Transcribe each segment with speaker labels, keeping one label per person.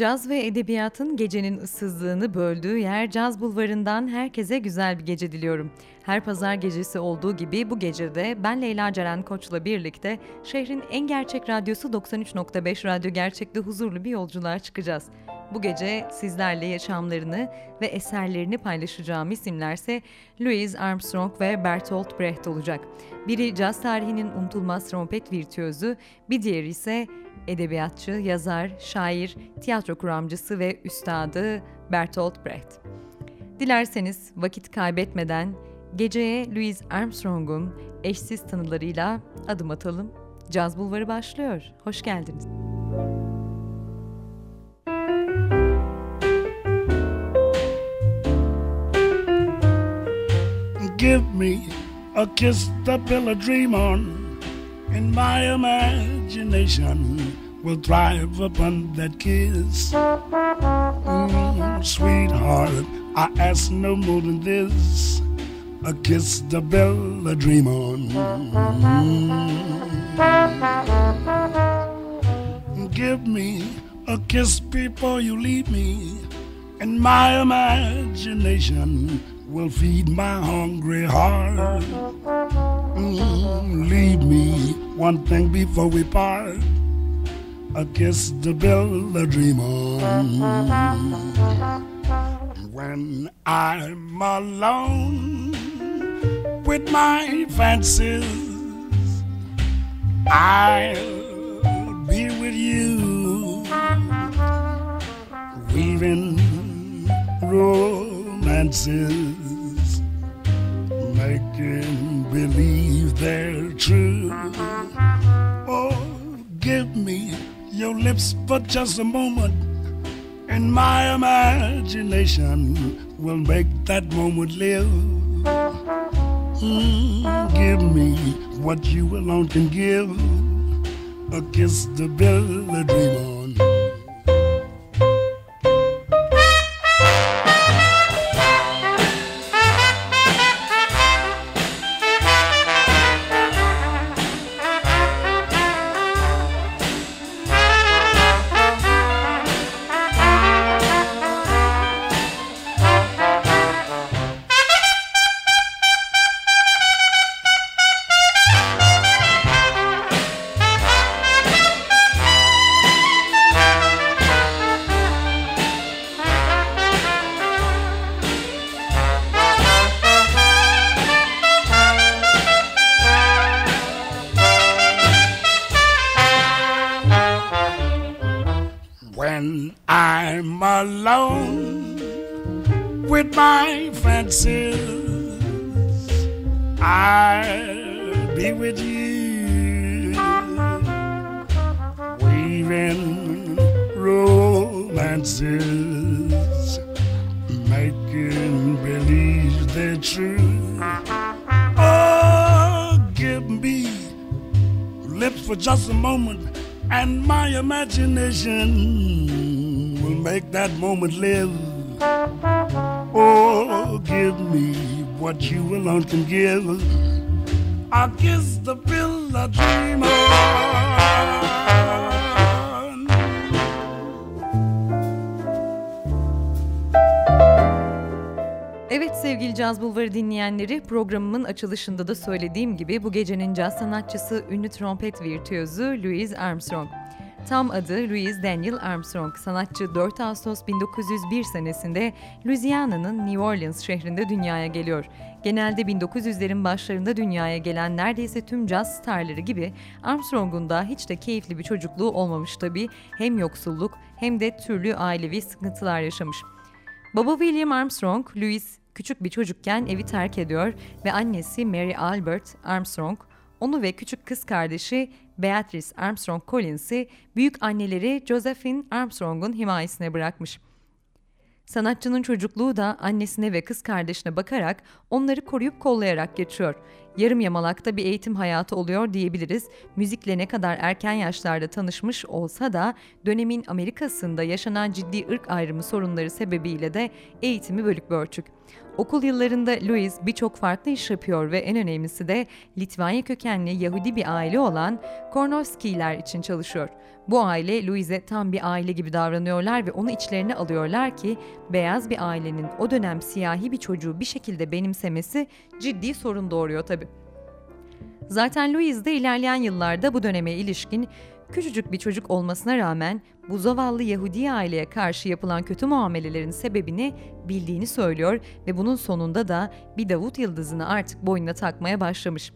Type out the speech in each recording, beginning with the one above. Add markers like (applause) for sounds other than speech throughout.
Speaker 1: Caz ve edebiyatın gecenin ıssızlığını böldüğü yer Caz Bulvarı'ndan herkese güzel bir gece diliyorum. Her pazar gecesi olduğu gibi bu gecede ben Leyla Ceren Koç'la birlikte şehrin en gerçek radyosu 93.5 Radyo Gerçek'te huzurlu bir yolculuğa çıkacağız. Bu gece sizlerle yaşamlarını ve eserlerini paylaşacağım isimlerse Louis Armstrong ve Bertolt Brecht olacak. Biri caz tarihinin unutulmaz trompet virtüözü, bir diğeri ise edebiyatçı, yazar, şair, tiyatro kuramcısı ve üstadı Bertolt Brecht. Dilerseniz vakit kaybetmeden geceye Louis Armstrong'un eşsiz tanılarıyla adım atalım. Caz Bulvarı başlıyor. Hoş geldiniz.
Speaker 2: Give me a kiss to build a dream on in my imagination will thrive upon that kiss. Mm, sweetheart, I ask no more than this a kiss to build a dream on. Mm. Give me a kiss before you leave me, and my imagination will feed my hungry heart. Leave me. One thing before we part. A kiss to build a dream on. When I'm alone with my fancies, I'll be with you, weaving romances, making believe they're true. Oh, give me your lips for just a moment, and my imagination will make that moment live. Mm, give me what you alone can give a kiss to build a dream on. Romances, making believe they're true. Oh, give me lips for just a moment and my imagination will make that moment live. Oh, give me what you alone can give. I'll kiss the pill
Speaker 1: sevgili Caz Bulvarı dinleyenleri programımın açılışında da söylediğim gibi bu gecenin caz sanatçısı ünlü trompet virtüözü Louis Armstrong. Tam adı Louis Daniel Armstrong. Sanatçı 4 Ağustos 1901 senesinde Louisiana'nın New Orleans şehrinde dünyaya geliyor. Genelde 1900'lerin başlarında dünyaya gelen neredeyse tüm caz starları gibi Armstrong'un da hiç de keyifli bir çocukluğu olmamış tabii. Hem yoksulluk hem de türlü ailevi sıkıntılar yaşamış. Baba William Armstrong, Louis küçük bir çocukken evi terk ediyor ve annesi Mary Albert Armstrong Onu ve küçük kız kardeşi Beatrice Armstrong Collins'i büyük anneleri Josephine Armstrong'un himayesine bırakmış. Sanatçının çocukluğu da annesine ve kız kardeşine bakarak onları koruyup kollayarak geçiyor. Yarım yamalakta bir eğitim hayatı oluyor diyebiliriz. Müzikle ne kadar erken yaşlarda tanışmış olsa da dönemin Amerika'sında yaşanan ciddi ırk ayrımı sorunları sebebiyle de eğitimi bölük bölçük. Okul yıllarında Louis birçok farklı iş yapıyor ve en önemlisi de Litvanya kökenli Yahudi bir aile olan Kornowskiler için çalışıyor. Bu aile Louis'e tam bir aile gibi davranıyorlar ve onu içlerine alıyorlar ki beyaz bir ailenin o dönem siyahi bir çocuğu bir şekilde benimsemesi ciddi sorun doğuruyor tabii. Zaten Louis de ilerleyen yıllarda bu döneme ilişkin küçücük bir çocuk olmasına rağmen bu zavallı Yahudi aileye karşı yapılan kötü muamelelerin sebebini bildiğini söylüyor ve bunun sonunda da bir Davut yıldızını artık boynuna takmaya başlamış.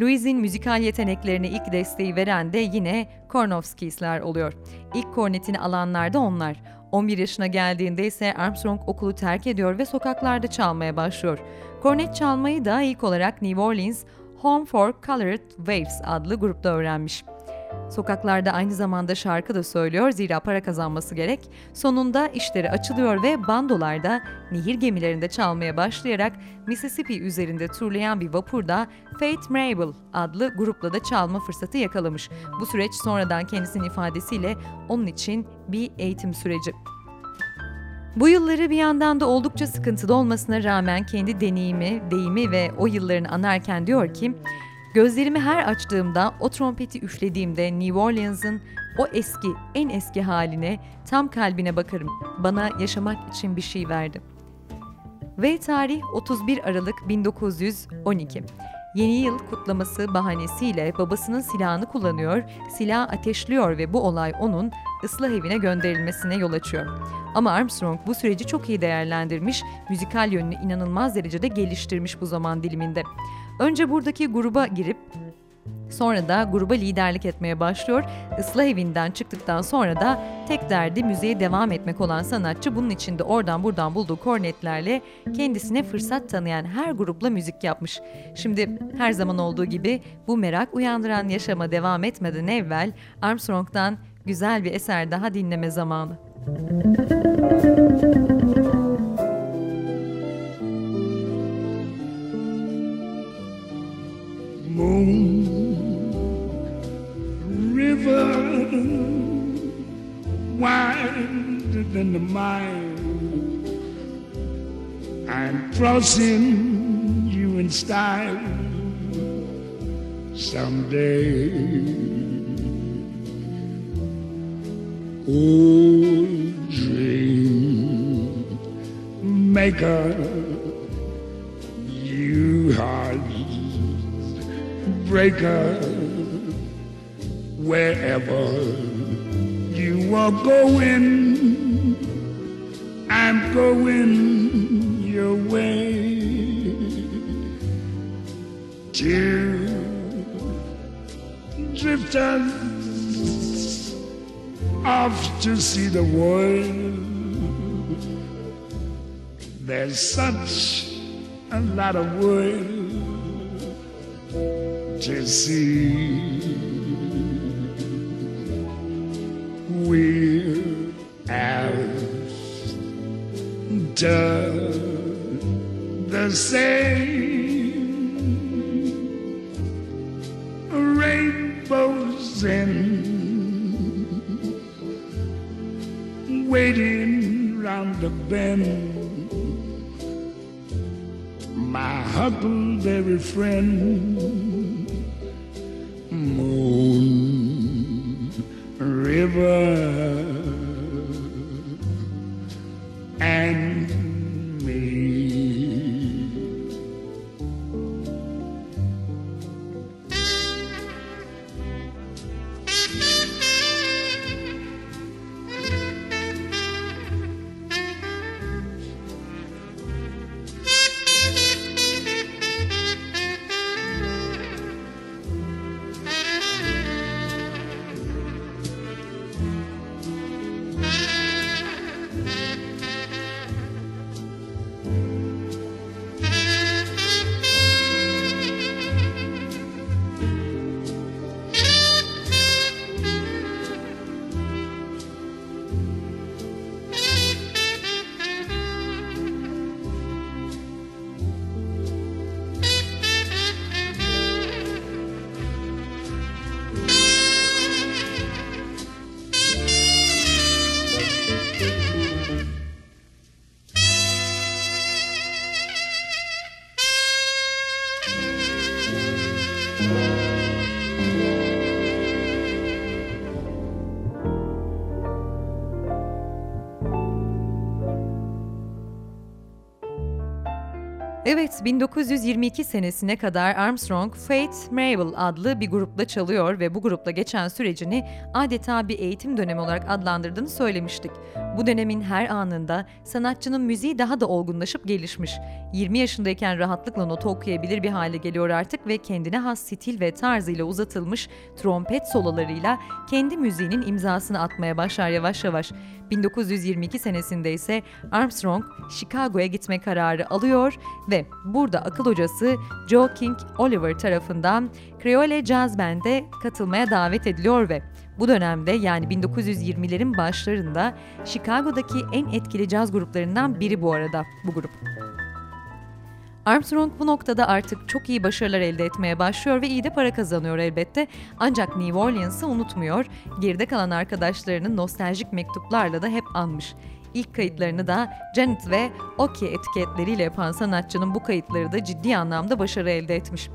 Speaker 1: Louis'in müzikal yeteneklerine ilk desteği veren de yine Kornowskisler oluyor. İlk kornetini alanlar da onlar. 11 yaşına geldiğinde ise Armstrong okulu terk ediyor ve sokaklarda çalmaya başlıyor. Kornet çalmayı da ilk olarak New Orleans Home for Colored Waves adlı grupta öğrenmiş. Sokaklarda aynı zamanda şarkı da söylüyor zira para kazanması gerek. Sonunda işleri açılıyor ve bandolarda, nehir gemilerinde çalmaya başlayarak Mississippi üzerinde turlayan bir vapurda Faith Mabel adlı grupla da çalma fırsatı yakalamış. Bu süreç sonradan kendisinin ifadesiyle onun için bir eğitim süreci. Bu yılları bir yandan da oldukça sıkıntılı olmasına rağmen kendi deneyimi, deyimi ve o yıllarını anarken diyor ki Gözlerimi her açtığımda o trompeti üflediğimde New Orleans'ın o eski, en eski haline, tam kalbine bakarım. Bana yaşamak için bir şey verdi. Ve tarih 31 Aralık 1912. Yeni yıl kutlaması bahanesiyle babasının silahını kullanıyor, silah ateşliyor ve bu olay onun ıslah evine gönderilmesine yol açıyor. Ama Armstrong bu süreci çok iyi değerlendirmiş, müzikal yönünü inanılmaz derecede geliştirmiş bu zaman diliminde. Önce buradaki gruba girip Sonra da gruba liderlik etmeye başlıyor. Islah evinden çıktıktan sonra da tek derdi müziğe devam etmek olan sanatçı bunun için de oradan buradan bulduğu kornetlerle kendisine fırsat tanıyan her grupla müzik yapmış. Şimdi her zaman olduğu gibi bu merak uyandıran yaşama devam etmeden evvel Armstrong'dan güzel bir eser daha dinleme zamanı. Müzik
Speaker 2: moon river wider than the mile. I'm crossing you in style someday. Oh, dream maker, breaker wherever you are going I'm going your way. To drifters off to see the world. There's such a lot of world We're after the same. Rainbows in waiting round the bend. My huckleberry friend
Speaker 1: Evet, 1922 senesine kadar Armstrong, Faith Mabel adlı bir grupla çalıyor ve bu grupla geçen sürecini adeta bir eğitim dönemi olarak adlandırdığını söylemiştik. Bu dönemin her anında sanatçının müziği daha da olgunlaşıp gelişmiş. 20 yaşındayken rahatlıkla notu okuyabilir bir hale geliyor artık ve kendine has stil ve tarzıyla uzatılmış trompet sololarıyla kendi müziğinin imzasını atmaya başlar yavaş yavaş. 1922 senesinde ise Armstrong Chicago'ya gitme kararı alıyor ve burada akıl hocası Joe King Oliver tarafından Creole Jazz Band'e katılmaya davet ediliyor ve bu dönemde yani 1920'lerin başlarında Chicago'daki en etkili caz gruplarından biri bu arada bu grup. Armstrong bu noktada artık çok iyi başarılar elde etmeye başlıyor ve iyi de para kazanıyor elbette. Ancak New Orleans'ı unutmuyor. Geride kalan arkadaşlarının nostaljik mektuplarla da hep anmış. İlk kayıtlarını da Janet ve Oki etiketleriyle yapan sanatçının bu kayıtları da ciddi anlamda başarı elde etmiş.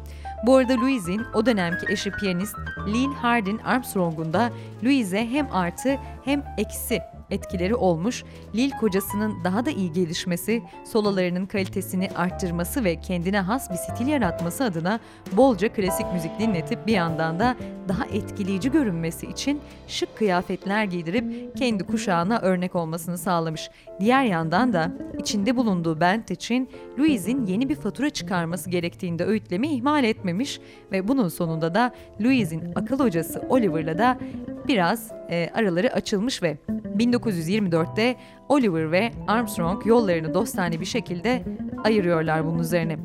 Speaker 1: Bu arada Louise'in o dönemki eşi piyanist Lil Hardin Armstrong'un da Louise'e hem artı hem eksi etkileri olmuş, Lil kocasının daha da iyi gelişmesi, sololarının kalitesini arttırması ve kendine has bir stil yaratması adına bolca klasik müzik dinletip bir yandan da daha etkileyici görünmesi için şık kıyafetler giydirip kendi kuşağına örnek olmasını sağlamış. Diğer yandan da içinde bulunduğu band için Louise'in yeni bir fatura çıkarması gerektiğinde öğütlemi ihmal etmemiş ve bunun sonunda da Louise'in akıl hocası Oliver'la da biraz e, araları açılmış ve 1924'te Oliver ve Armstrong yollarını dostane bir şekilde ayırıyorlar bunun üzerine.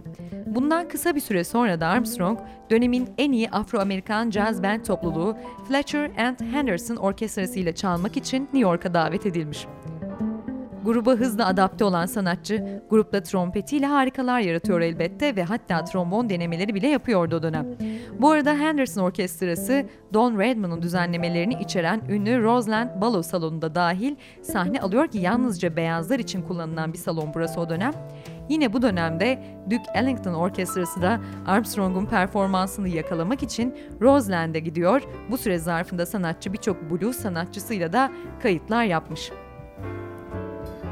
Speaker 1: Bundan kısa bir süre sonra da Armstrong, dönemin en iyi Afro-Amerikan jazz band topluluğu Fletcher and Henderson Orkestrası ile çalmak için New York'a davet edilmiş. Gruba hızla adapte olan sanatçı, grupta trompetiyle harikalar yaratıyor elbette ve hatta trombon denemeleri bile yapıyordu o dönem. Bu arada Henderson Orkestrası, Don Redman'ın düzenlemelerini içeren ünlü Roseland Balo Salonu'nda dahil sahne alıyor ki yalnızca beyazlar için kullanılan bir salon burası o dönem. Yine bu dönemde Duke Ellington Orkestrası da Armstrong'un performansını yakalamak için Roseland'e gidiyor. Bu süre zarfında sanatçı birçok blues sanatçısıyla da kayıtlar yapmış.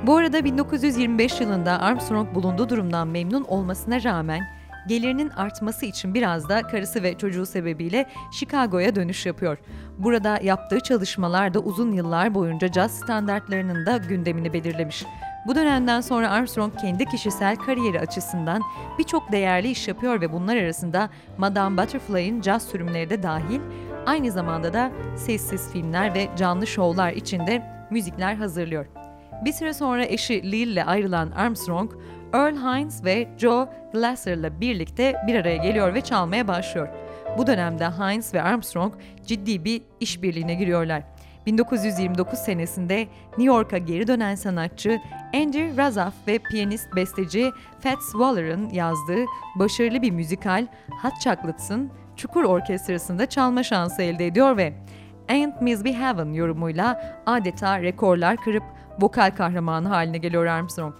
Speaker 1: Bu arada 1925 yılında Armstrong bulunduğu durumdan memnun olmasına rağmen gelirinin artması için biraz da karısı ve çocuğu sebebiyle Chicago'ya dönüş yapıyor. Burada yaptığı çalışmalar da uzun yıllar boyunca caz standartlarının da gündemini belirlemiş. Bu dönemden sonra Armstrong kendi kişisel kariyeri açısından birçok değerli iş yapıyor ve bunlar arasında Madame Butterfly'in caz sürümleri de dahil, aynı zamanda da sessiz filmler ve canlı şovlar içinde müzikler hazırlıyor. Bir süre sonra eşi Lil ile ayrılan Armstrong, Earl Hines ve Joe Glasser'la birlikte bir araya geliyor ve çalmaya başlıyor. Bu dönemde Hines ve Armstrong ciddi bir işbirliğine giriyorlar. 1929 senesinde New York'a geri dönen sanatçı Andy Razaf ve piyanist besteci Fats Waller'ın yazdığı başarılı bir müzikal Hot Chocolate's'ın Çukur Orkestrası'nda çalma şansı elde ediyor ve Ain't Miss Be Heaven yorumuyla adeta rekorlar kırıp vokal kahramanı haline geliyor Armstrong.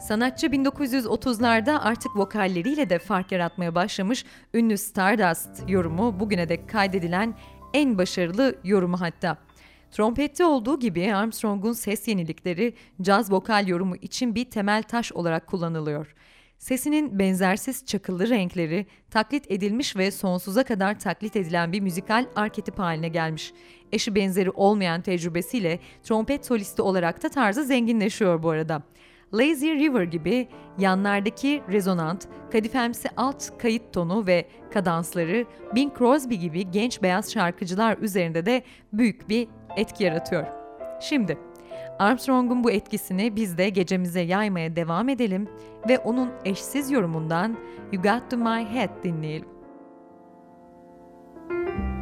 Speaker 1: Sanatçı 1930'larda artık vokalleriyle de fark yaratmaya başlamış ünlü Stardust yorumu bugüne dek kaydedilen en başarılı yorumu hatta. Trompette olduğu gibi Armstrong'un ses yenilikleri caz vokal yorumu için bir temel taş olarak kullanılıyor. Sesinin benzersiz çakıllı renkleri taklit edilmiş ve sonsuza kadar taklit edilen bir müzikal arketip haline gelmiş. Eşi benzeri olmayan tecrübesiyle trompet solisti olarak da tarzı zenginleşiyor bu arada. Lazy River gibi yanlardaki rezonant, kadifemsi alt kayıt tonu ve kadansları Bing Crosby gibi genç beyaz şarkıcılar üzerinde de büyük bir etki yaratıyor. Şimdi Armstrong'un bu etkisini biz de gecemize yaymaya devam edelim ve onun eşsiz yorumundan You Got To My Head dinleyelim.
Speaker 2: my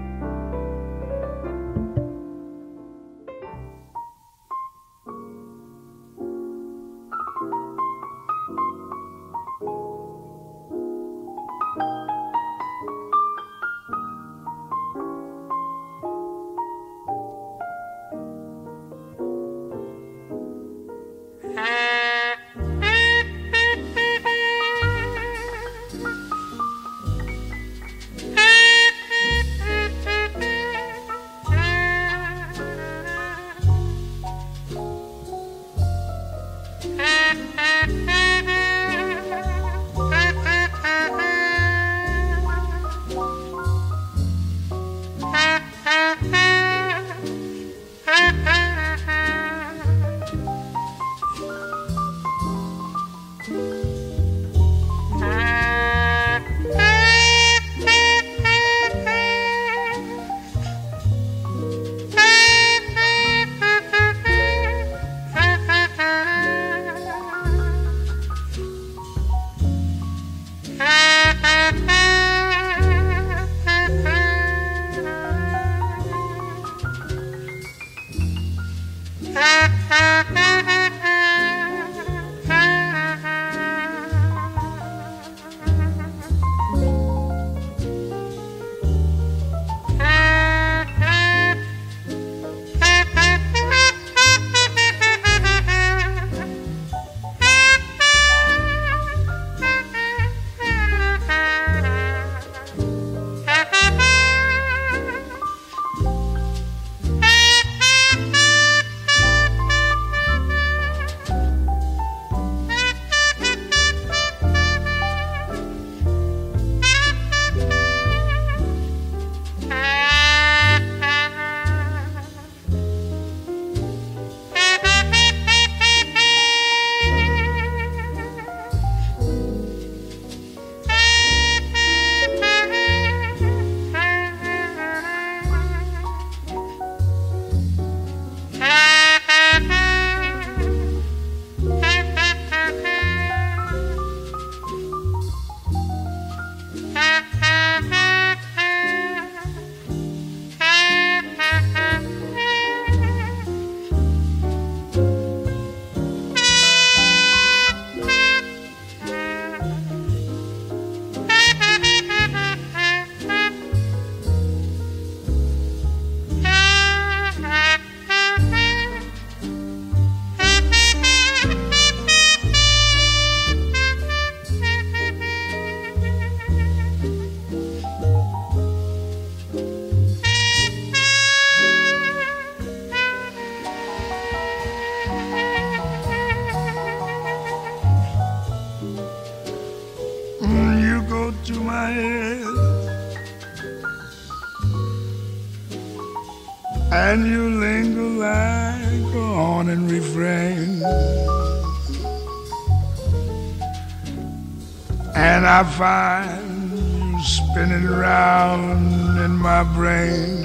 Speaker 2: I find spinning round in my brain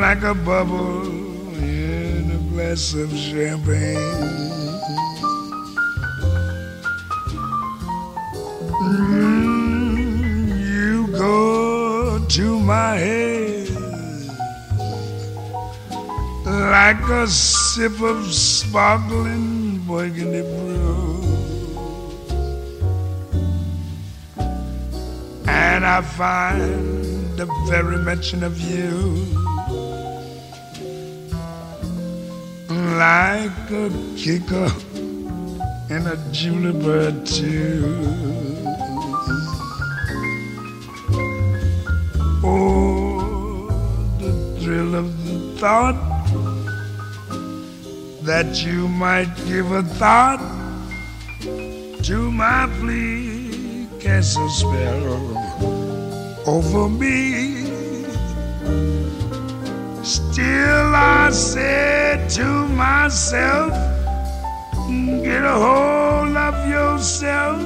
Speaker 2: like a bubble in a glass of champagne. Mm, you go to my head like a sip of sparkling burgundy I find the very mention of you like a kicker in a bird too. Oh, the thrill of the thought that you might give a thought to my plea, cast a spell over me. Still, I said to myself, get a hold of yourself.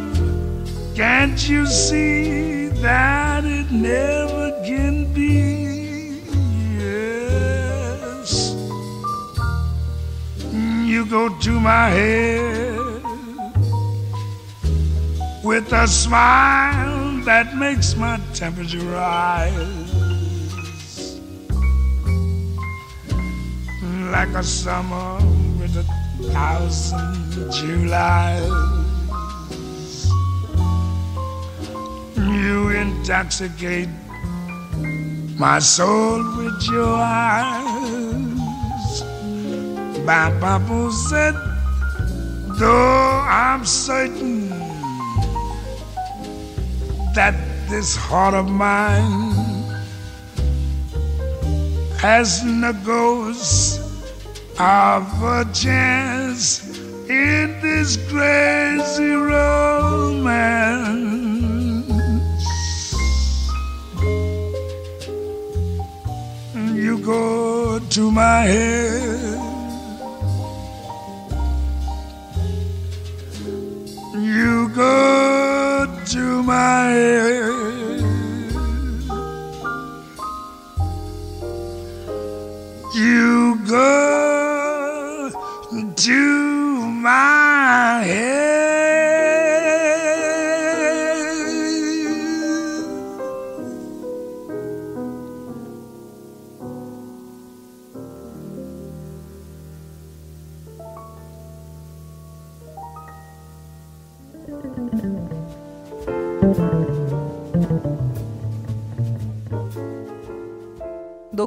Speaker 2: Can't you see that it never can be? Yes, you go to my head with a smile that makes my temperature rise like a summer with a thousand Julys. You intoxicate my soul with your eyes. Baba said, though I'm certain that this heart of mine has no ghost of a chance in this crazy romance. You go to my head. You go my head. You go to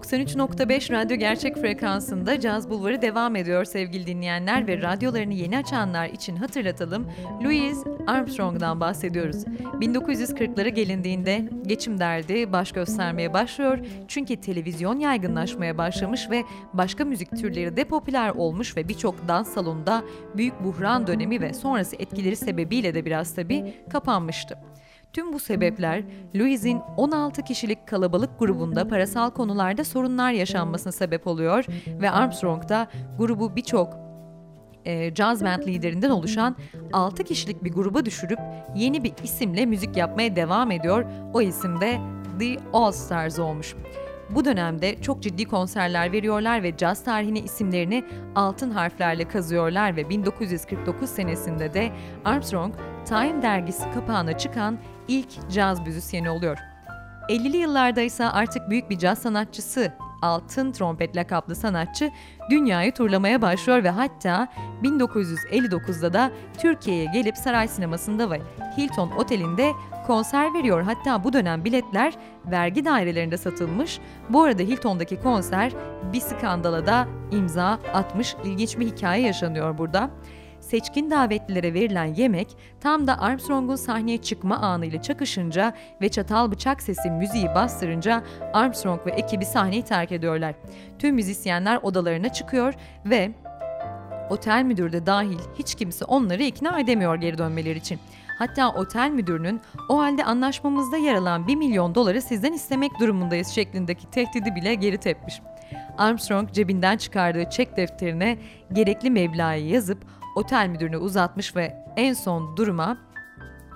Speaker 1: ...93.5 Radyo Gerçek Frekansı'nda Caz Bulvarı devam ediyor sevgili dinleyenler... ...ve radyolarını yeni açanlar için hatırlatalım... ...Louis Armstrong'dan bahsediyoruz. 1940'lara gelindiğinde geçim derdi baş göstermeye başlıyor... ...çünkü televizyon yaygınlaşmaya başlamış ve başka müzik türleri de popüler olmuş... ...ve birçok dans salonunda büyük buhran dönemi ve sonrası etkileri sebebiyle de biraz tabii kapanmıştı. Tüm bu sebepler Louis'in 16 kişilik kalabalık grubunda parasal konularda sorunlar yaşanmasına sebep oluyor ve Armstrong da grubu birçok e, jazz band liderinden oluşan 6 kişilik bir gruba düşürüp yeni bir isimle müzik yapmaya devam ediyor. O isim de The All Stars olmuş. Bu dönemde çok ciddi konserler veriyorlar ve caz tarihine isimlerini altın harflerle kazıyorlar ve 1949 senesinde de Armstrong Time dergisi kapağına çıkan ilk caz müzisyeni oluyor. 50'li yıllarda ise artık büyük bir caz sanatçısı, altın trompet lakaplı sanatçı dünyayı turlamaya başlıyor ve hatta 1959'da da Türkiye'ye gelip Saray Sineması'nda ve Hilton Oteli'nde konser veriyor. Hatta bu dönem biletler vergi dairelerinde satılmış. Bu arada Hilton'daki konser bir skandala da imza atmış. İlginç bir hikaye yaşanıyor burada seçkin davetlilere verilen yemek tam da Armstrong'un sahneye çıkma anıyla çakışınca ve çatal bıçak sesi müziği bastırınca Armstrong ve ekibi sahneyi terk ediyorlar. Tüm müzisyenler odalarına çıkıyor ve otel müdürü de dahil hiç kimse onları ikna edemiyor geri dönmeleri için. Hatta otel müdürünün o halde anlaşmamızda yer alan 1 milyon doları sizden istemek durumundayız şeklindeki tehdidi bile geri tepmiş. Armstrong cebinden çıkardığı çek defterine gerekli meblağı yazıp otel müdürüne uzatmış ve en son duruma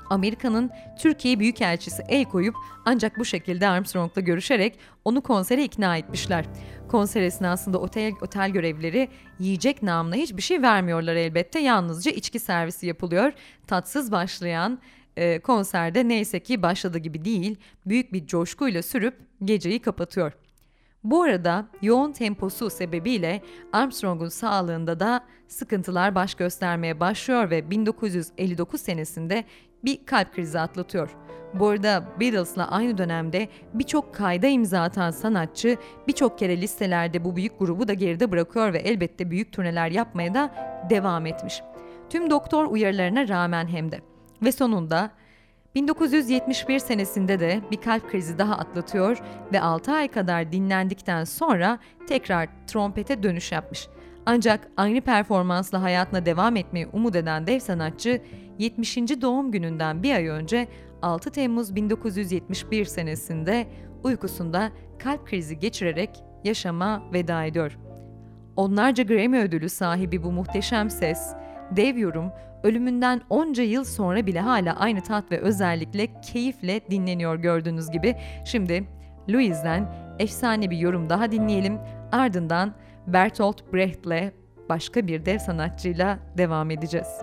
Speaker 1: Amerika'nın Türkiye Büyükelçisi el koyup ancak bu şekilde Armstrong'la görüşerek onu konsere ikna etmişler. Konser esnasında otel, otel görevlileri yiyecek namına hiçbir şey vermiyorlar elbette. Yalnızca içki servisi yapılıyor. Tatsız başlayan e, konserde neyse ki başladı gibi değil, büyük bir coşkuyla sürüp geceyi kapatıyor. Bu arada yoğun temposu sebebiyle Armstrong'un sağlığında da sıkıntılar baş göstermeye başlıyor ve 1959 senesinde bir kalp krizi atlatıyor. Bu arada Beatles'la aynı dönemde birçok kayda imza atan sanatçı birçok kere listelerde bu büyük grubu da geride bırakıyor ve elbette büyük turneler yapmaya da devam etmiş. Tüm doktor uyarılarına rağmen hem de. Ve sonunda 1971 senesinde de bir kalp krizi daha atlatıyor ve 6 ay kadar dinlendikten sonra tekrar trompete dönüş yapmış. Ancak aynı performansla hayatına devam etmeyi umut eden dev sanatçı 70. doğum gününden bir ay önce 6 Temmuz 1971 senesinde uykusunda kalp krizi geçirerek yaşama veda ediyor. Onlarca Grammy ödülü sahibi bu muhteşem ses, dev yorum, ölümünden onca yıl sonra bile hala aynı tat ve özellikle keyifle dinleniyor gördüğünüz gibi. Şimdi Louise'den efsane bir yorum daha dinleyelim. Ardından Bertolt Brecht'le başka bir dev sanatçıyla devam edeceğiz.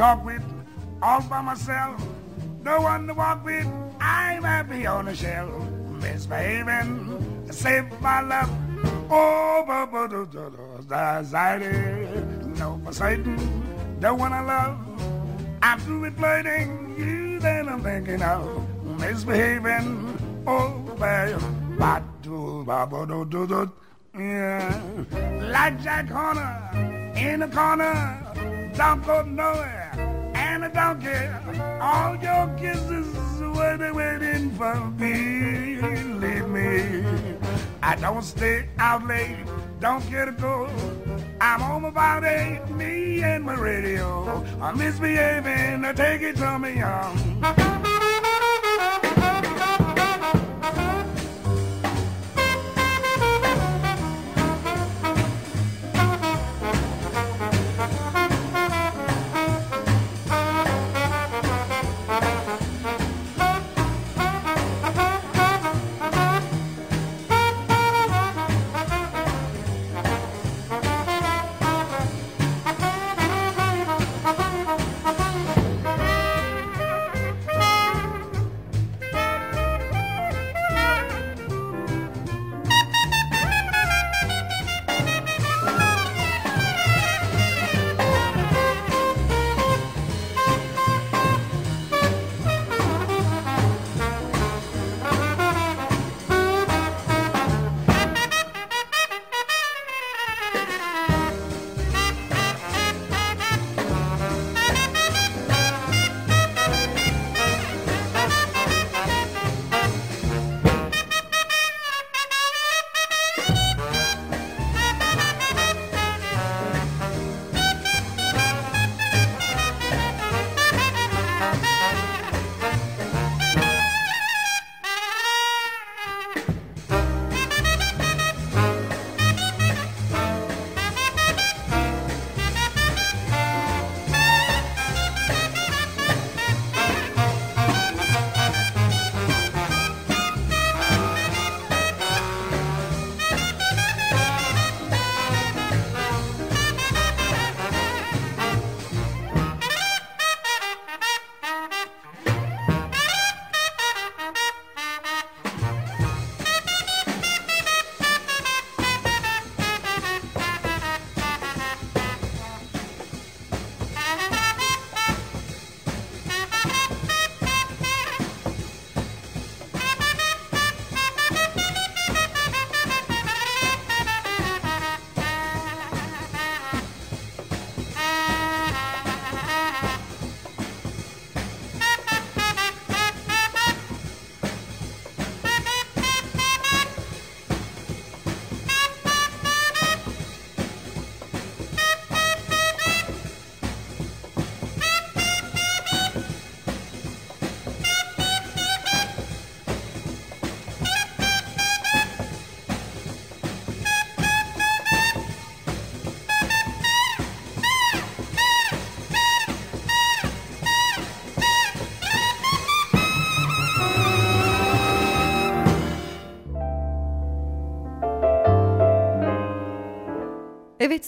Speaker 2: Talk with, all by myself. No one to walk with, I'm happy on a shelf. Misbehaving, save my love. Oh, but but anxiety, no forsaking, the one I love. I'm you that I'm thinking of. Misbehaving, oh, bad, but do, do, do, do, yeah. Like Jack Horner in the corner don't go nowhere, care. All your kisses were they waiting for me. Leave me. I don't stay out late, don't get a go. I'm home about eight, me and my radio. I'm misbehaving, take it from me, young.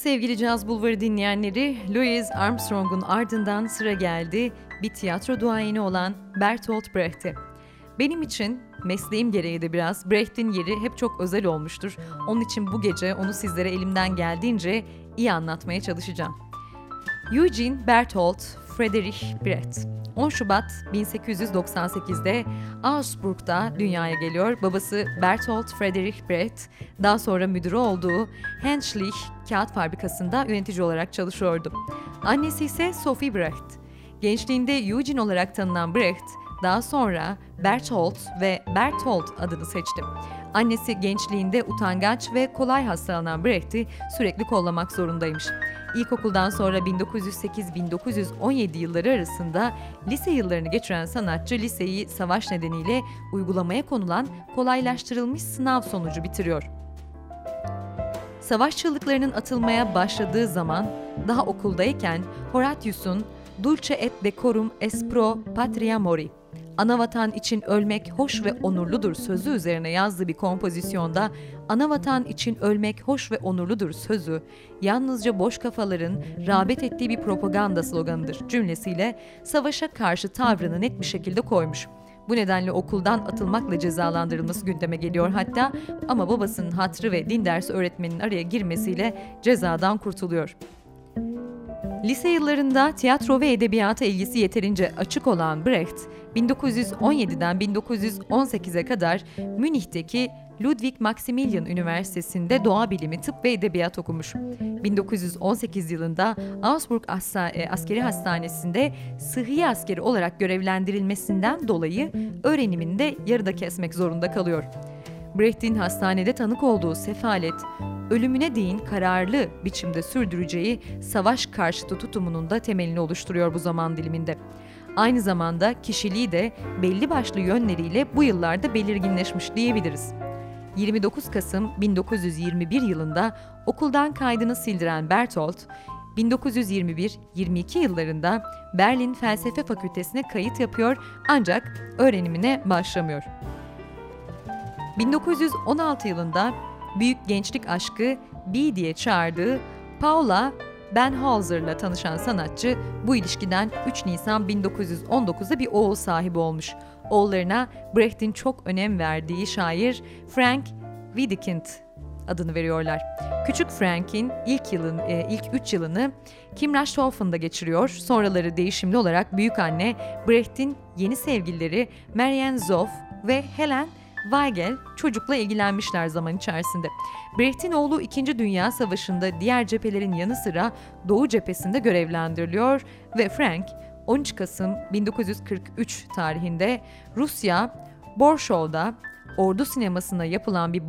Speaker 1: Sevgili Caz Bulvarı dinleyenleri, Louis Armstrong'un ardından sıra geldi bir tiyatro duayeni olan Bertolt Brecht'e. Benim için mesleğim gereği de biraz Brecht'in yeri hep çok özel olmuştur. Onun için bu gece onu sizlere elimden geldiğince iyi anlatmaya çalışacağım. Eugene Bertolt Friedrich Brecht 10 Şubat 1898'de Augsburg'da dünyaya geliyor. Babası Bertolt Friedrich Brecht, daha sonra müdürü olduğu Henschlich kağıt fabrikasında yönetici olarak çalışıyordu. Annesi ise Sophie Brecht. Gençliğinde Eugene olarak tanınan Brecht, daha sonra Bertolt ve Bertolt adını seçti. Annesi gençliğinde utangaç ve kolay hastalanan Brecht'i sürekli kollamak zorundaymış. İlkokuldan sonra 1908-1917 yılları arasında lise yıllarını geçiren sanatçı liseyi savaş nedeniyle uygulamaya konulan kolaylaştırılmış sınav sonucu bitiriyor. Savaş çığlıklarının atılmaya başladığı zaman daha okuldayken Horatius'un Dulce et decorum es pro patria mori Anavatan için ölmek hoş ve onurludur sözü üzerine yazdığı bir kompozisyonda Anavatan için ölmek hoş ve onurludur sözü yalnızca boş kafaların rağbet ettiği bir propaganda sloganıdır cümlesiyle savaşa karşı tavrını net bir şekilde koymuş. Bu nedenle okuldan atılmakla cezalandırılması gündeme geliyor hatta ama babasının hatrı ve din dersi öğretmeninin araya girmesiyle cezadan kurtuluyor. Lise yıllarında tiyatro ve edebiyata ilgisi yeterince açık olan Brecht, 1917'den 1918'e kadar Münih'teki Ludwig Maximilian Üniversitesi'nde doğa bilimi, tıp ve edebiyat okumuş. 1918 yılında Augsburg e, Askeri Hastanesi'nde sıhhi askeri olarak görevlendirilmesinden dolayı öğrenimini de yarıda kesmek zorunda kalıyor. Brecht'in hastanede tanık olduğu sefalet, ölümüne değin kararlı biçimde sürdüreceği savaş karşıtı tutumunun da temelini oluşturuyor bu zaman diliminde. Aynı zamanda kişiliği de belli başlı yönleriyle bu yıllarda belirginleşmiş diyebiliriz. 29 Kasım 1921 yılında okuldan kaydını sildiren Bertolt, 1921-22 yıllarında Berlin Felsefe Fakültesine kayıt yapıyor ancak öğrenimine başlamıyor. 1916 yılında büyük gençlik aşkı B diye çağırdığı Paula Benhauser'la tanışan sanatçı bu ilişkiden 3 Nisan 1919'da bir oğul sahibi olmuş. Oğullarına Brecht'in çok önem verdiği şair Frank Wedekind adını veriyorlar. Küçük Frank'in ilk yılın e, ilk 3 yılını Kimrashtofen'da geçiriyor. Sonraları değişimli olarak büyük anne Brecht'in yeni sevgilileri Marianne Zoff ve Helen Weigel çocukla ilgilenmişler zaman içerisinde. Brecht'in oğlu 2. Dünya Savaşı'nda diğer cephelerin yanı sıra Doğu cephesinde görevlendiriliyor ve Frank 13 Kasım 1943 tarihinde Rusya Borshow'da ordu sinemasına yapılan bir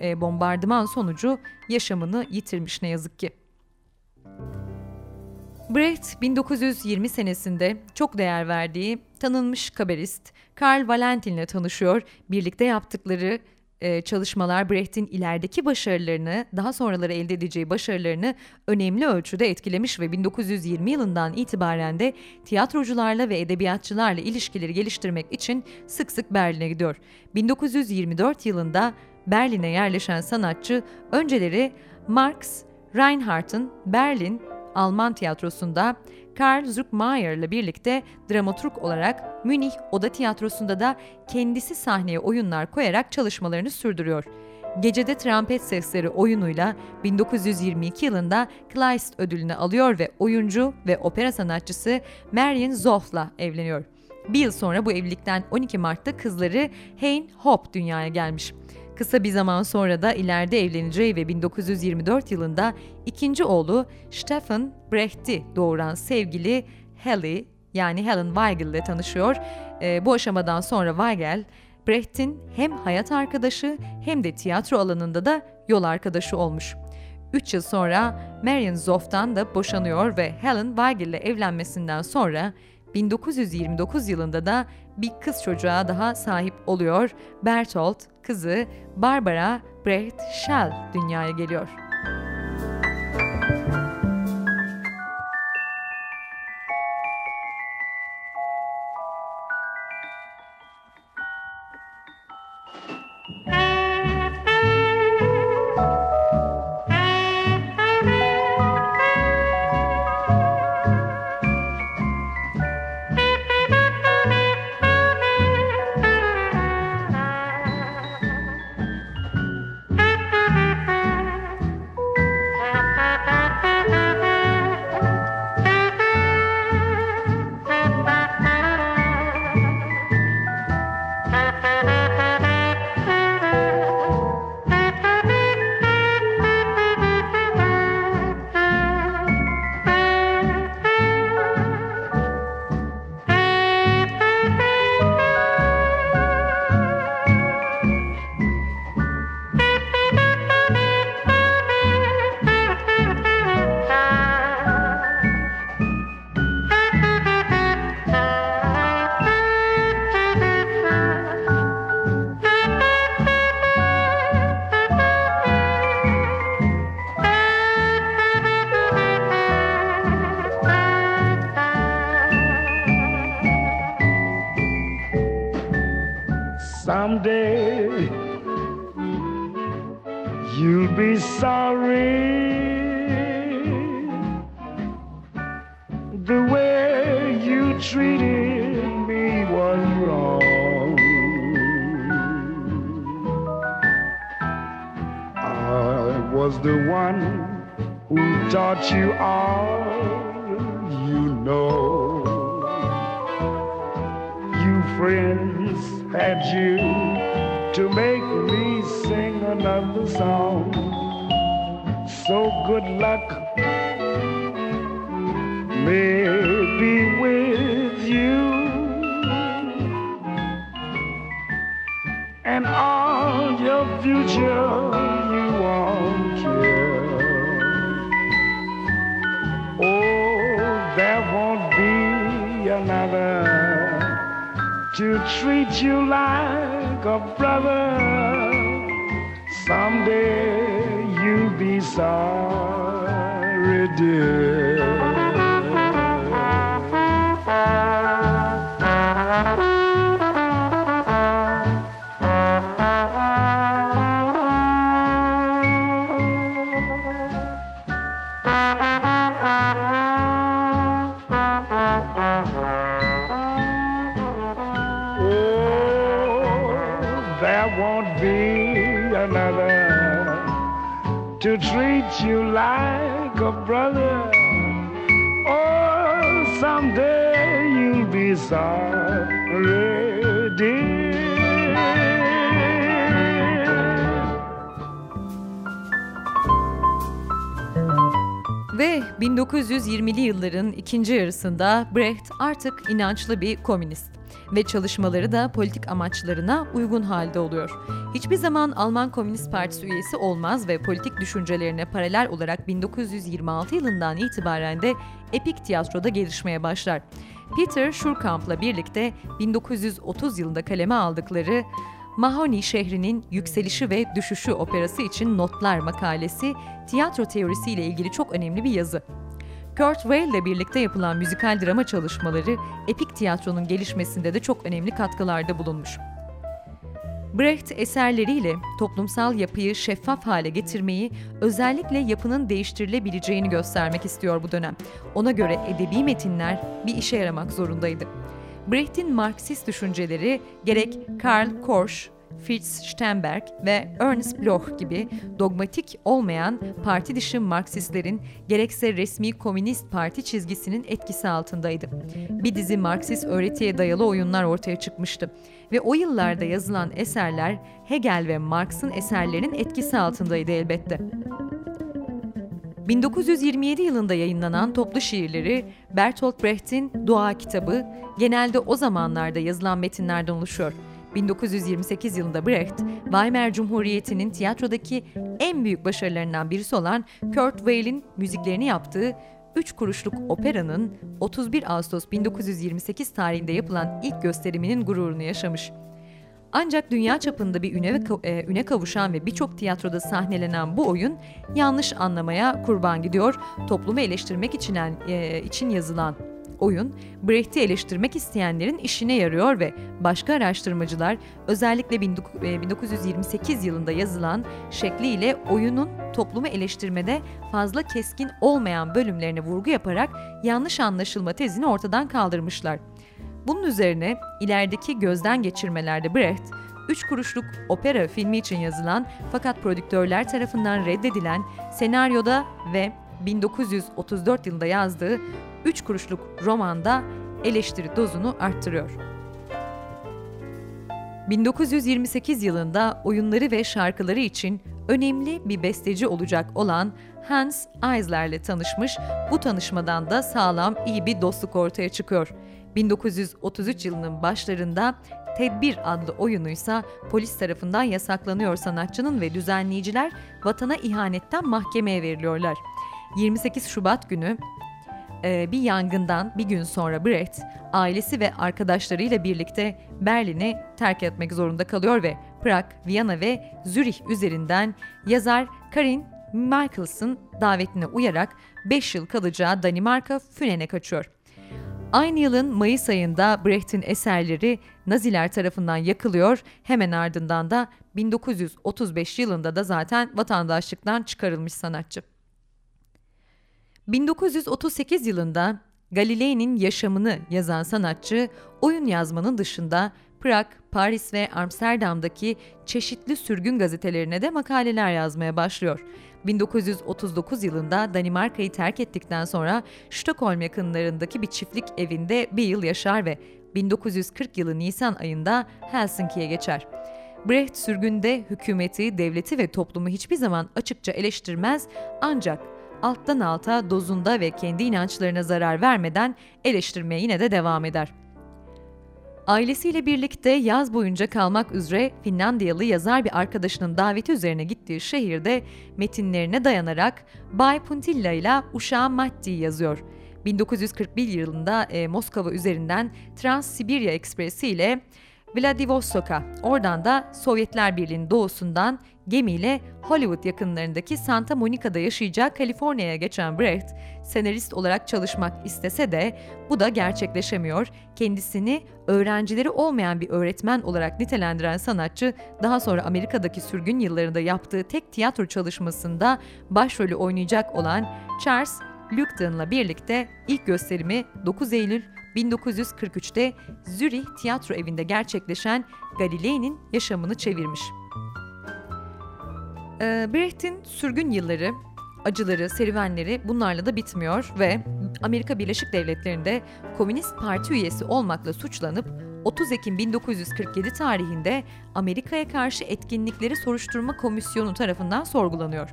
Speaker 1: e, bombardıman sonucu yaşamını yitirmiş ne yazık ki. Brecht 1920 senesinde çok değer verdiği tanınmış kabarist Karl Valentin ile tanışıyor. Birlikte yaptıkları e, çalışmalar Brecht'in ilerideki başarılarını, daha sonraları elde edeceği başarılarını önemli ölçüde etkilemiş ve 1920 yılından itibaren de tiyatrocularla ve edebiyatçılarla ilişkileri geliştirmek için sık sık Berlin'e gidiyor. 1924 yılında Berlin'e yerleşen sanatçı önceleri Marx Reinhardt'ın Berlin Alman tiyatrosunda Karl Zuckmayer ile birlikte dramaturg olarak Münih Oda Tiyatrosu'nda da kendisi sahneye oyunlar koyarak çalışmalarını sürdürüyor. Gecede Trompet Sesleri oyunuyla 1922 yılında Kleist ödülünü alıyor ve oyuncu ve opera sanatçısı Marion Zoff'la evleniyor. Bir yıl sonra bu evlilikten 12 Mart'ta kızları Hein Hop dünyaya gelmiş. Kısa bir zaman sonra da ileride evleneceği ve 1924 yılında ikinci oğlu Stefan Brecht'i doğuran sevgili Helly yani Helen Weigel ile tanışıyor. E, bu aşamadan sonra Weigel, Brecht'in hem hayat arkadaşı hem de tiyatro alanında da yol arkadaşı olmuş. 3 yıl sonra Marion Zoff'tan da boşanıyor ve Helen Weigel ile evlenmesinden sonra 1929 yılında da bir kız çocuğa daha sahip oluyor. Bertolt, kızı Barbara Brecht Schell dünyaya geliyor.
Speaker 2: Another to treat you like a brother. Someday you'll be sorry, dear. Sorry, dear.
Speaker 1: Ve 1920'li yılların ikinci yarısında Brecht artık inançlı bir komünist ve çalışmaları da politik amaçlarına uygun halde oluyor. Hiçbir zaman Alman Komünist Partisi üyesi olmaz ve politik düşüncelerine paralel olarak 1926 yılından itibaren de epik tiyatroda gelişmeye başlar. Peter Schurkamp'la birlikte 1930 yılında kaleme aldıkları Mahoney şehrinin yükselişi ve düşüşü operası için notlar makalesi tiyatro teorisiyle ilgili çok önemli bir yazı. Kurt Weill ile birlikte yapılan müzikal drama çalışmaları epik tiyatronun gelişmesinde de çok önemli katkılarda bulunmuş. Brecht eserleriyle toplumsal yapıyı şeffaf hale getirmeyi, özellikle yapının değiştirilebileceğini göstermek istiyor bu dönem. Ona göre edebi metinler bir işe yaramak zorundaydı. Brecht'in Marksist düşünceleri gerek Karl Korsch, Fritz Sternberg ve Ernst Bloch gibi dogmatik olmayan parti dışı Marksistlerin gerekse resmi Komünist Parti çizgisinin etkisi altındaydı. Bir dizi Marksist öğretiye dayalı oyunlar ortaya çıkmıştı ve o yıllarda yazılan eserler Hegel ve Marx'ın eserlerinin etkisi altındaydı elbette. 1927 yılında yayınlanan toplu şiirleri Bertolt Brecht'in Dua kitabı genelde o zamanlarda yazılan metinlerden oluşuyor. 1928 yılında Brecht, Weimar Cumhuriyeti'nin tiyatrodaki en büyük başarılarından birisi olan Kurt Weill'in müziklerini yaptığı 3 kuruşluk operanın 31 Ağustos 1928 tarihinde yapılan ilk gösteriminin gururunu yaşamış. Ancak dünya çapında bir üne, e, üne kavuşan ve birçok tiyatroda sahnelenen bu oyun yanlış anlamaya kurban gidiyor. Toplumu eleştirmek için, e, için yazılan oyun, Brecht'i eleştirmek isteyenlerin işine yarıyor ve başka araştırmacılar özellikle 1928 e, yılında yazılan şekliyle oyunun toplumu eleştirmede fazla keskin olmayan bölümlerine vurgu yaparak yanlış anlaşılma tezini ortadan kaldırmışlar. Bunun üzerine ilerideki gözden geçirmelerde Brecht, 3 kuruşluk opera filmi için yazılan fakat prodüktörler tarafından reddedilen senaryoda ve 1934 yılında yazdığı 3 kuruşluk romanda eleştiri dozunu arttırıyor. 1928 yılında oyunları ve şarkıları için önemli bir besteci olacak olan Hans Eisler'le tanışmış, bu tanışmadan da sağlam iyi bir dostluk ortaya çıkıyor. 1933 yılının başlarında Tedbir adlı oyunuysa polis tarafından yasaklanıyor sanatçının ve düzenleyiciler vatana ihanetten mahkemeye veriliyorlar. 28 Şubat günü e, bir yangından bir gün sonra Brecht ailesi ve arkadaşlarıyla birlikte Berlin'i terk etmek zorunda kalıyor ve Prag, Viyana ve Zürih üzerinden yazar Karin Michaels'ın davetine uyarak 5 yıl kalacağı Danimarka Fünen'e kaçıyor. Aynı yılın Mayıs ayında Brecht'in eserleri Naziler tarafından yakılıyor, hemen ardından da 1935 yılında da zaten vatandaşlıktan çıkarılmış sanatçı. 1938 yılında Galilei'nin yaşamını yazan sanatçı, oyun yazmanın dışında Prag, Paris ve Amsterdam'daki çeşitli sürgün gazetelerine de makaleler yazmaya başlıyor. 1939 yılında Danimarka'yı terk ettikten sonra Stockholm yakınlarındaki bir çiftlik evinde bir yıl yaşar ve 1940 yılı Nisan ayında Helsinki'ye geçer. Brecht sürgünde hükümeti, devleti ve toplumu hiçbir zaman açıkça eleştirmez ancak alttan alta dozunda ve kendi inançlarına zarar vermeden eleştirmeye yine de devam eder. Ailesiyle birlikte yaz boyunca kalmak üzere Finlandiyalı yazar bir arkadaşının daveti üzerine gittiği şehirde metinlerine dayanarak Bay Puntilla ile Uşağı Matti yazıyor. 1941 yılında e, Moskova üzerinden Trans-Sibirya Ekspresi ile Vladivostok'a, oradan da Sovyetler Birliği'nin doğusundan gemiyle Hollywood yakınlarındaki Santa Monica'da yaşayacağı Kaliforniya'ya geçen Brecht, senarist olarak çalışmak istese de bu da gerçekleşemiyor. Kendisini öğrencileri olmayan bir öğretmen olarak nitelendiren sanatçı, daha sonra Amerika'daki sürgün yıllarında yaptığı tek tiyatro çalışmasında başrolü oynayacak olan Charles Lugden'la birlikte ilk gösterimi 9 Eylül 1943'te Zürih Tiyatro Evi'nde gerçekleşen Galilei'nin yaşamını çevirmiş. Ee, Brecht'in sürgün yılları, acıları, serüvenleri bunlarla da bitmiyor ve Amerika Birleşik Devletleri'nde Komünist Parti üyesi olmakla suçlanıp 30 Ekim 1947 tarihinde Amerika'ya karşı etkinlikleri soruşturma komisyonu tarafından sorgulanıyor.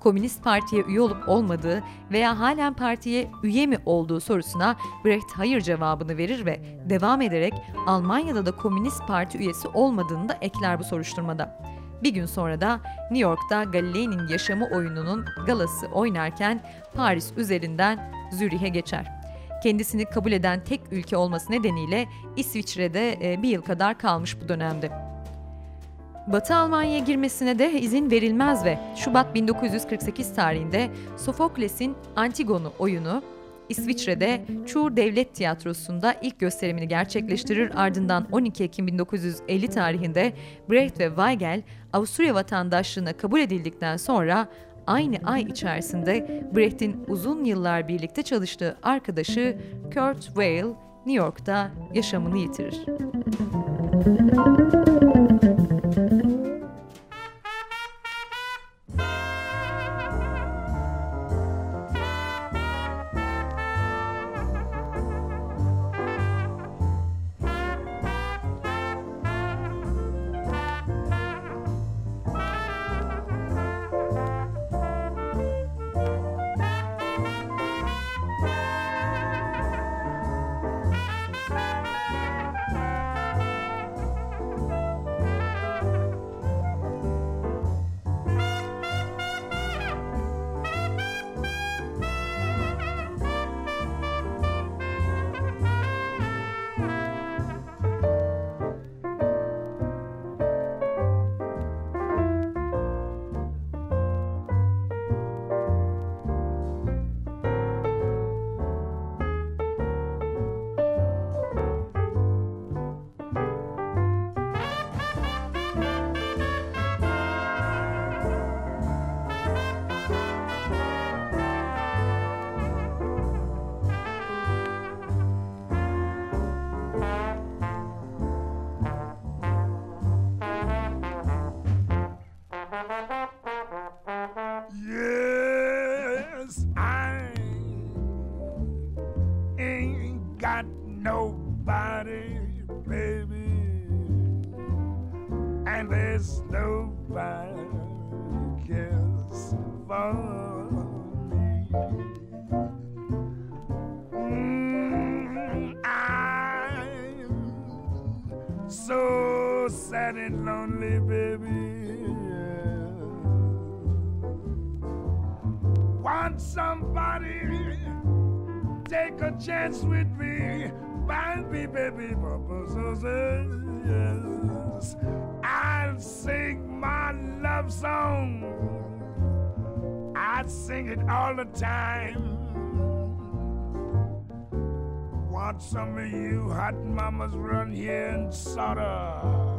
Speaker 1: Komünist Parti'ye üye olup olmadığı veya halen partiye üye mi olduğu sorusuna Brecht hayır cevabını verir ve devam ederek Almanya'da da Komünist Parti üyesi olmadığını da ekler bu soruşturmada. Bir gün sonra da New York'ta Galilei'nin yaşamı oyununun galası oynarken Paris üzerinden Zürih'e geçer. Kendisini kabul eden tek ülke olması nedeniyle İsviçre'de e, bir yıl kadar kalmış bu dönemde. Batı Almanya'ya girmesine de izin verilmez ve Şubat 1948 tarihinde Sofokles'in Antigon'u oyunu İsviçre'de Çur Devlet Tiyatrosu'nda ilk gösterimini gerçekleştirir ardından 12 Ekim 1950 tarihinde Brecht ve Weigel Avusturya vatandaşlığına kabul edildikten sonra aynı ay içerisinde Brecht'in uzun yıllar birlikte çalıştığı arkadaşı Kurt Weill New York'ta yaşamını yitirir.
Speaker 2: Chance with me. Find me, baby, yes. I'll sing my love song. I sing it all the time. Want some of you hot mamas run here and sorta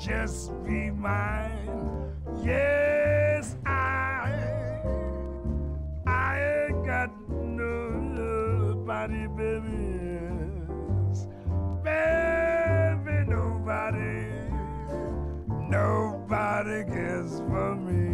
Speaker 2: just be mine. Yes, I, nobody, baby. Baby, nobody, nobody cares for me.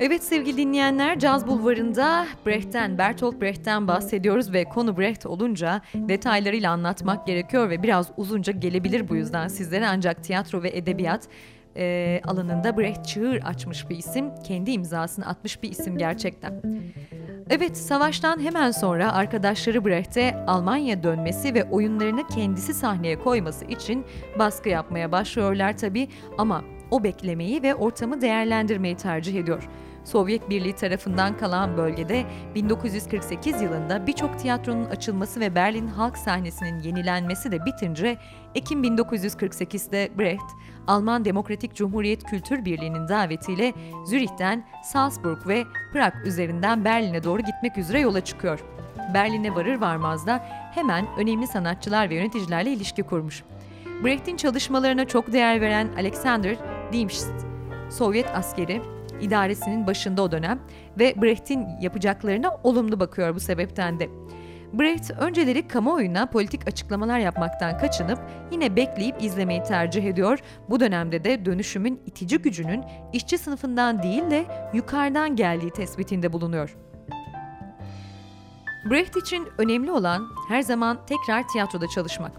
Speaker 1: Evet sevgili dinleyenler Caz Bulvarı'nda Brecht'ten, Bertolt Brecht'ten bahsediyoruz ve konu Brecht olunca detaylarıyla anlatmak gerekiyor ve biraz uzunca gelebilir bu yüzden sizlere ancak tiyatro ve edebiyat e, alanında Brecht çığır açmış bir isim, kendi imzasını atmış bir isim gerçekten. Evet, savaştan hemen sonra arkadaşları Brecht'e Almanya dönmesi ve oyunlarını kendisi sahneye koyması için baskı yapmaya başlıyorlar tabii ama o beklemeyi ve ortamı değerlendirmeyi tercih ediyor. Sovyet Birliği tarafından kalan bölgede 1948 yılında birçok tiyatronun açılması ve Berlin halk sahnesinin yenilenmesi de bitince Ekim 1948'de Brecht, Alman Demokratik Cumhuriyet Kültür Birliği'nin davetiyle Zürih'ten Salzburg ve Prag üzerinden Berlin'e doğru gitmek üzere yola çıkıyor. Berlin'e varır varmaz da hemen önemli sanatçılar ve yöneticilerle ilişki kurmuş. Brecht'in çalışmalarına çok değer veren Alexander Diemst, Sovyet askeri, idaresinin başında o dönem ve Brecht'in yapacaklarına olumlu bakıyor bu sebepten de. Brecht önceleri kamuoyuna politik açıklamalar yapmaktan kaçınıp yine bekleyip izlemeyi tercih ediyor. Bu dönemde de dönüşümün itici gücünün işçi sınıfından değil de yukarıdan geldiği tespitinde bulunuyor. Brecht için önemli olan her zaman tekrar tiyatroda çalışmak.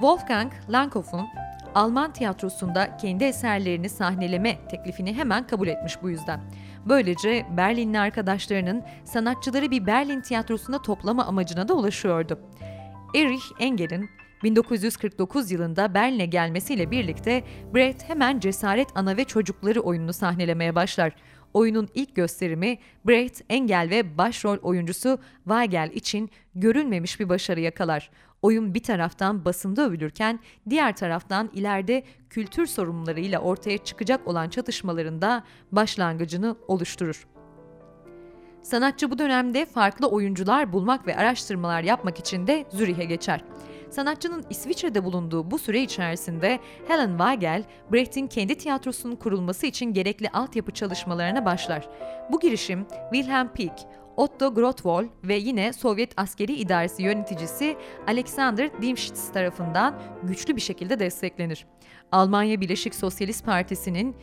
Speaker 1: Wolfgang Lankoff'un Alman tiyatrosunda kendi eserlerini sahneleme teklifini hemen kabul etmiş bu yüzden. Böylece Berlinli arkadaşlarının sanatçıları bir Berlin tiyatrosunda toplama amacına da ulaşıyordu. Erich Engel'in 1949 yılında Berlin'e gelmesiyle birlikte Brecht hemen Cesaret Ana ve Çocukları oyununu sahnelemeye başlar. Oyunun ilk gösterimi Brecht, Engel ve başrol oyuncusu Weigel için görülmemiş bir başarı yakalar. Oyun bir taraftan basında övülürken diğer taraftan ileride kültür sorunlarıyla ortaya çıkacak olan çatışmalarında başlangıcını oluşturur. Sanatçı bu dönemde farklı oyuncular bulmak ve araştırmalar yapmak için de Zürih'e geçer. Sanatçının İsviçre'de bulunduğu bu süre içerisinde Helen Weigel, Brecht'in kendi tiyatrosunun kurulması için gerekli altyapı çalışmalarına başlar. Bu girişim Wilhelm Pieck, Otto Grothwohl ve yine Sovyet Askeri İdaresi yöneticisi Alexander Dimschitz tarafından güçlü bir şekilde desteklenir. Almanya Birleşik Sosyalist Partisi'nin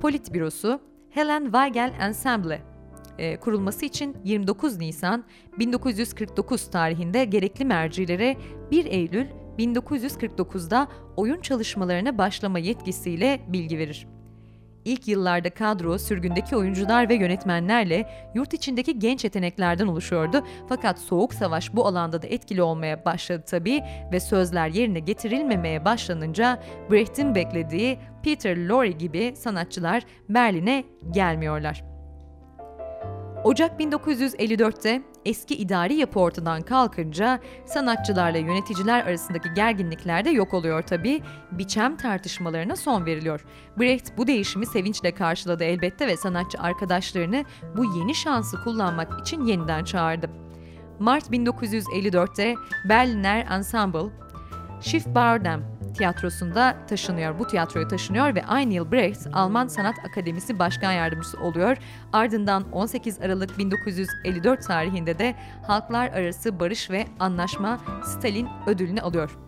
Speaker 1: Politbürosu Helen Weigel Ensemble e, kurulması için 29 Nisan 1949 tarihinde gerekli mercilere 1 Eylül 1949'da oyun çalışmalarına başlama yetkisiyle bilgi verir. İlk yıllarda kadro sürgündeki oyuncular ve yönetmenlerle yurt içindeki genç yeteneklerden oluşuyordu. Fakat Soğuk Savaş bu alanda da etkili olmaya başladı tabii ve sözler yerine getirilmemeye başlanınca Brecht'in beklediği Peter Lorre gibi sanatçılar Berlin'e gelmiyorlar. Ocak 1954'te Eski idari yapı ortadan kalkınca sanatçılarla yöneticiler arasındaki gerginlikler de yok oluyor tabii. Biçem tartışmalarına son veriliyor. Brecht bu değişimi sevinçle karşıladı elbette ve sanatçı arkadaşlarını bu yeni şansı kullanmak için yeniden çağırdı. Mart 1954'te Berliner Ensemble, Schiffbardam tiyatrosunda taşınıyor. Bu tiyatroya taşınıyor ve aynı yıl Brecht Alman Sanat Akademisi Başkan Yardımcısı oluyor. Ardından 18 Aralık 1954 tarihinde de Halklar Arası Barış ve Anlaşma Stalin ödülünü alıyor.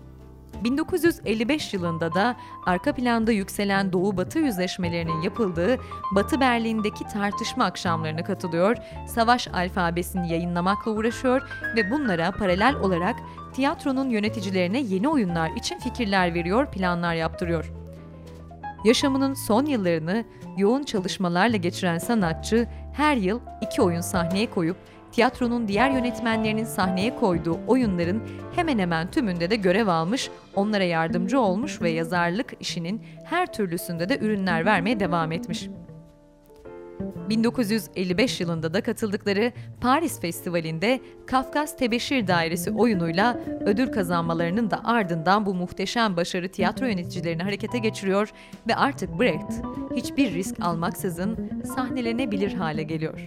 Speaker 1: 1955 yılında da arka planda yükselen Doğu-Batı yüzleşmelerinin yapıldığı Batı Berlin'deki tartışma akşamlarına katılıyor, savaş alfabesini yayınlamakla uğraşıyor ve bunlara paralel olarak tiyatronun yöneticilerine yeni oyunlar için fikirler veriyor, planlar yaptırıyor. Yaşamının son yıllarını yoğun çalışmalarla geçiren sanatçı her yıl iki oyun sahneye koyup tiyatronun diğer yönetmenlerinin sahneye koyduğu oyunların hemen hemen tümünde de görev almış, onlara yardımcı olmuş ve yazarlık işinin her türlüsünde de ürünler vermeye devam etmiş. 1955 yılında da katıldıkları Paris Festivali'nde Kafkas Tebeşir Dairesi oyunuyla ödül kazanmalarının da ardından bu muhteşem başarı tiyatro yöneticilerini harekete geçiriyor ve artık Brecht hiçbir risk almaksızın sahnelenebilir hale geliyor.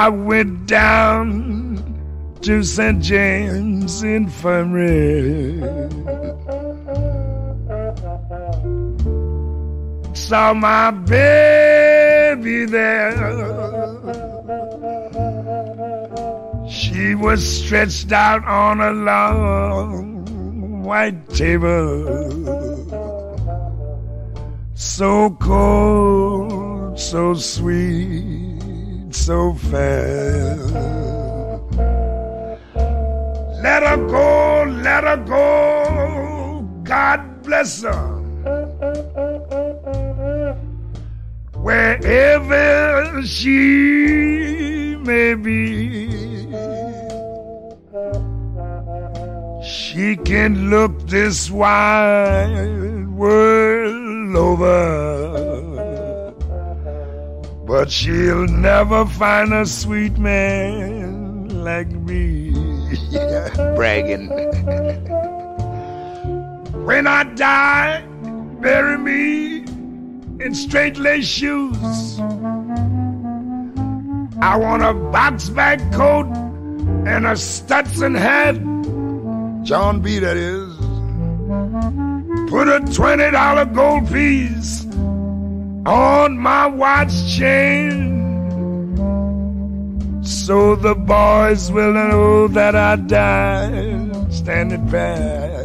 Speaker 2: I went down to St. James Infirmary. Saw my baby there. She was stretched out on a long white table. So cold, so sweet so fair. Let her go, let her go. God bless her. Wherever she may be, she can look this wide world over but she'll never find a sweet man like me. (laughs) Bragging. (laughs) when I die, bury me in straight lace shoes. I want a box bag coat and a Stetson hat. John B. That is. Put a $20 gold piece on my watch chain so the boys will know that I died standing back.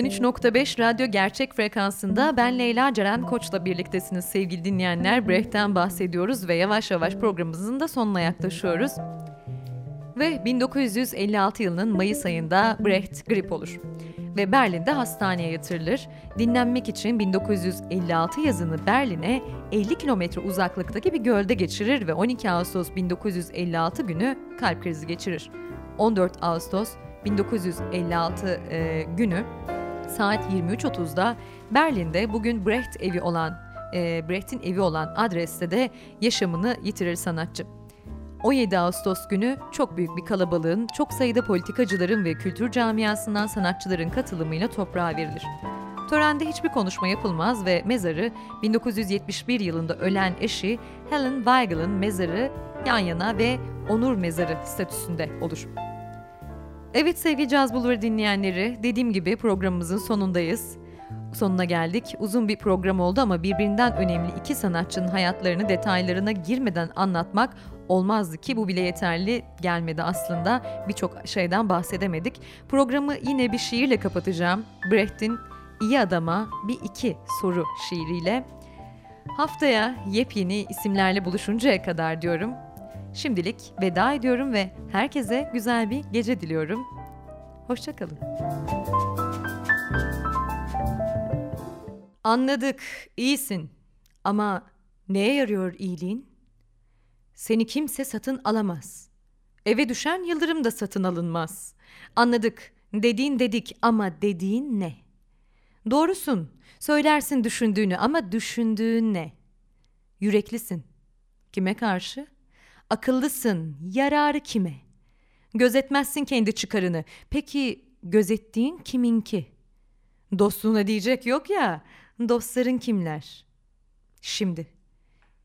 Speaker 1: 93.5 Radyo Gerçek Frekansı'nda ben Leyla Ceren Koç'la birliktesiniz sevgili dinleyenler. Brecht'ten bahsediyoruz ve yavaş yavaş programımızın da sonuna yaklaşıyoruz. Ve 1956 yılının Mayıs ayında Brecht grip olur ve Berlin'de hastaneye yatırılır. Dinlenmek için 1956 yazını Berlin'e 50 kilometre uzaklıktaki bir gölde geçirir ve 12 Ağustos 1956 günü kalp krizi geçirir. 14 Ağustos 1956 e, günü saat 23.30'da Berlin'de bugün Brecht evi olan e, Brecht'in evi olan adreste de yaşamını yitirir sanatçı. 17 Ağustos günü çok büyük bir kalabalığın, çok sayıda politikacıların ve kültür camiasından sanatçıların katılımıyla toprağa verilir. Törende hiçbir konuşma yapılmaz ve mezarı 1971 yılında ölen eşi Helen Weigel'ın mezarı yan yana ve onur mezarı statüsünde olur. Evet sevgili Caz Bulvarı dinleyenleri, dediğim gibi programımızın sonundayız. Sonuna geldik. Uzun bir program oldu ama birbirinden önemli iki sanatçının hayatlarını detaylarına girmeden anlatmak olmazdı ki bu bile yeterli gelmedi aslında. Birçok şeyden bahsedemedik. Programı yine bir şiirle kapatacağım. Brecht'in İyi Adama Bir iki soru şiiriyle. Haftaya yepyeni isimlerle buluşuncaya kadar diyorum. Şimdilik veda ediyorum ve herkese güzel bir gece diliyorum. Hoşçakalın. Anladık, iyisin. Ama neye yarıyor iyiliğin? Seni kimse satın alamaz. Eve düşen yıldırım da satın alınmaz. Anladık, dediğin dedik ama dediğin ne? Doğrusun, söylersin düşündüğünü ama düşündüğün ne? Yüreklisin. Kime karşı? Akıllısın, yararı kime? Gözetmezsin kendi çıkarını. Peki gözettiğin kiminki? Dostluğuna diyecek yok ya, dostların kimler? Şimdi,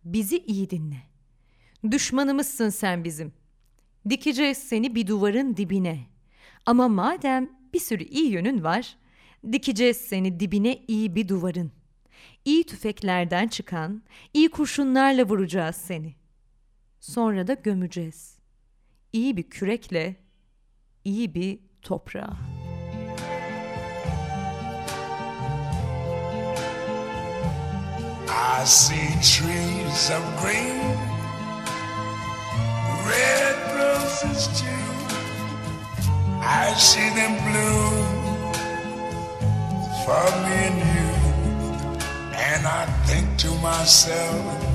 Speaker 1: bizi iyi dinle. Düşmanımızsın sen bizim. Dikeceğiz seni bir duvarın dibine. Ama madem bir sürü iyi yönün var, dikeceğiz seni dibine iyi bir duvarın. İyi tüfeklerden çıkan, iyi kurşunlarla vuracağız seni.'' Sonra da gömeceğiz. İyi bir kürekle, iyi bir toprağa.
Speaker 2: I see trees of green, red roses too. I see them bloom for me and you. And I think to myself,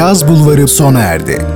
Speaker 3: Caz Bulvarı sona erdi.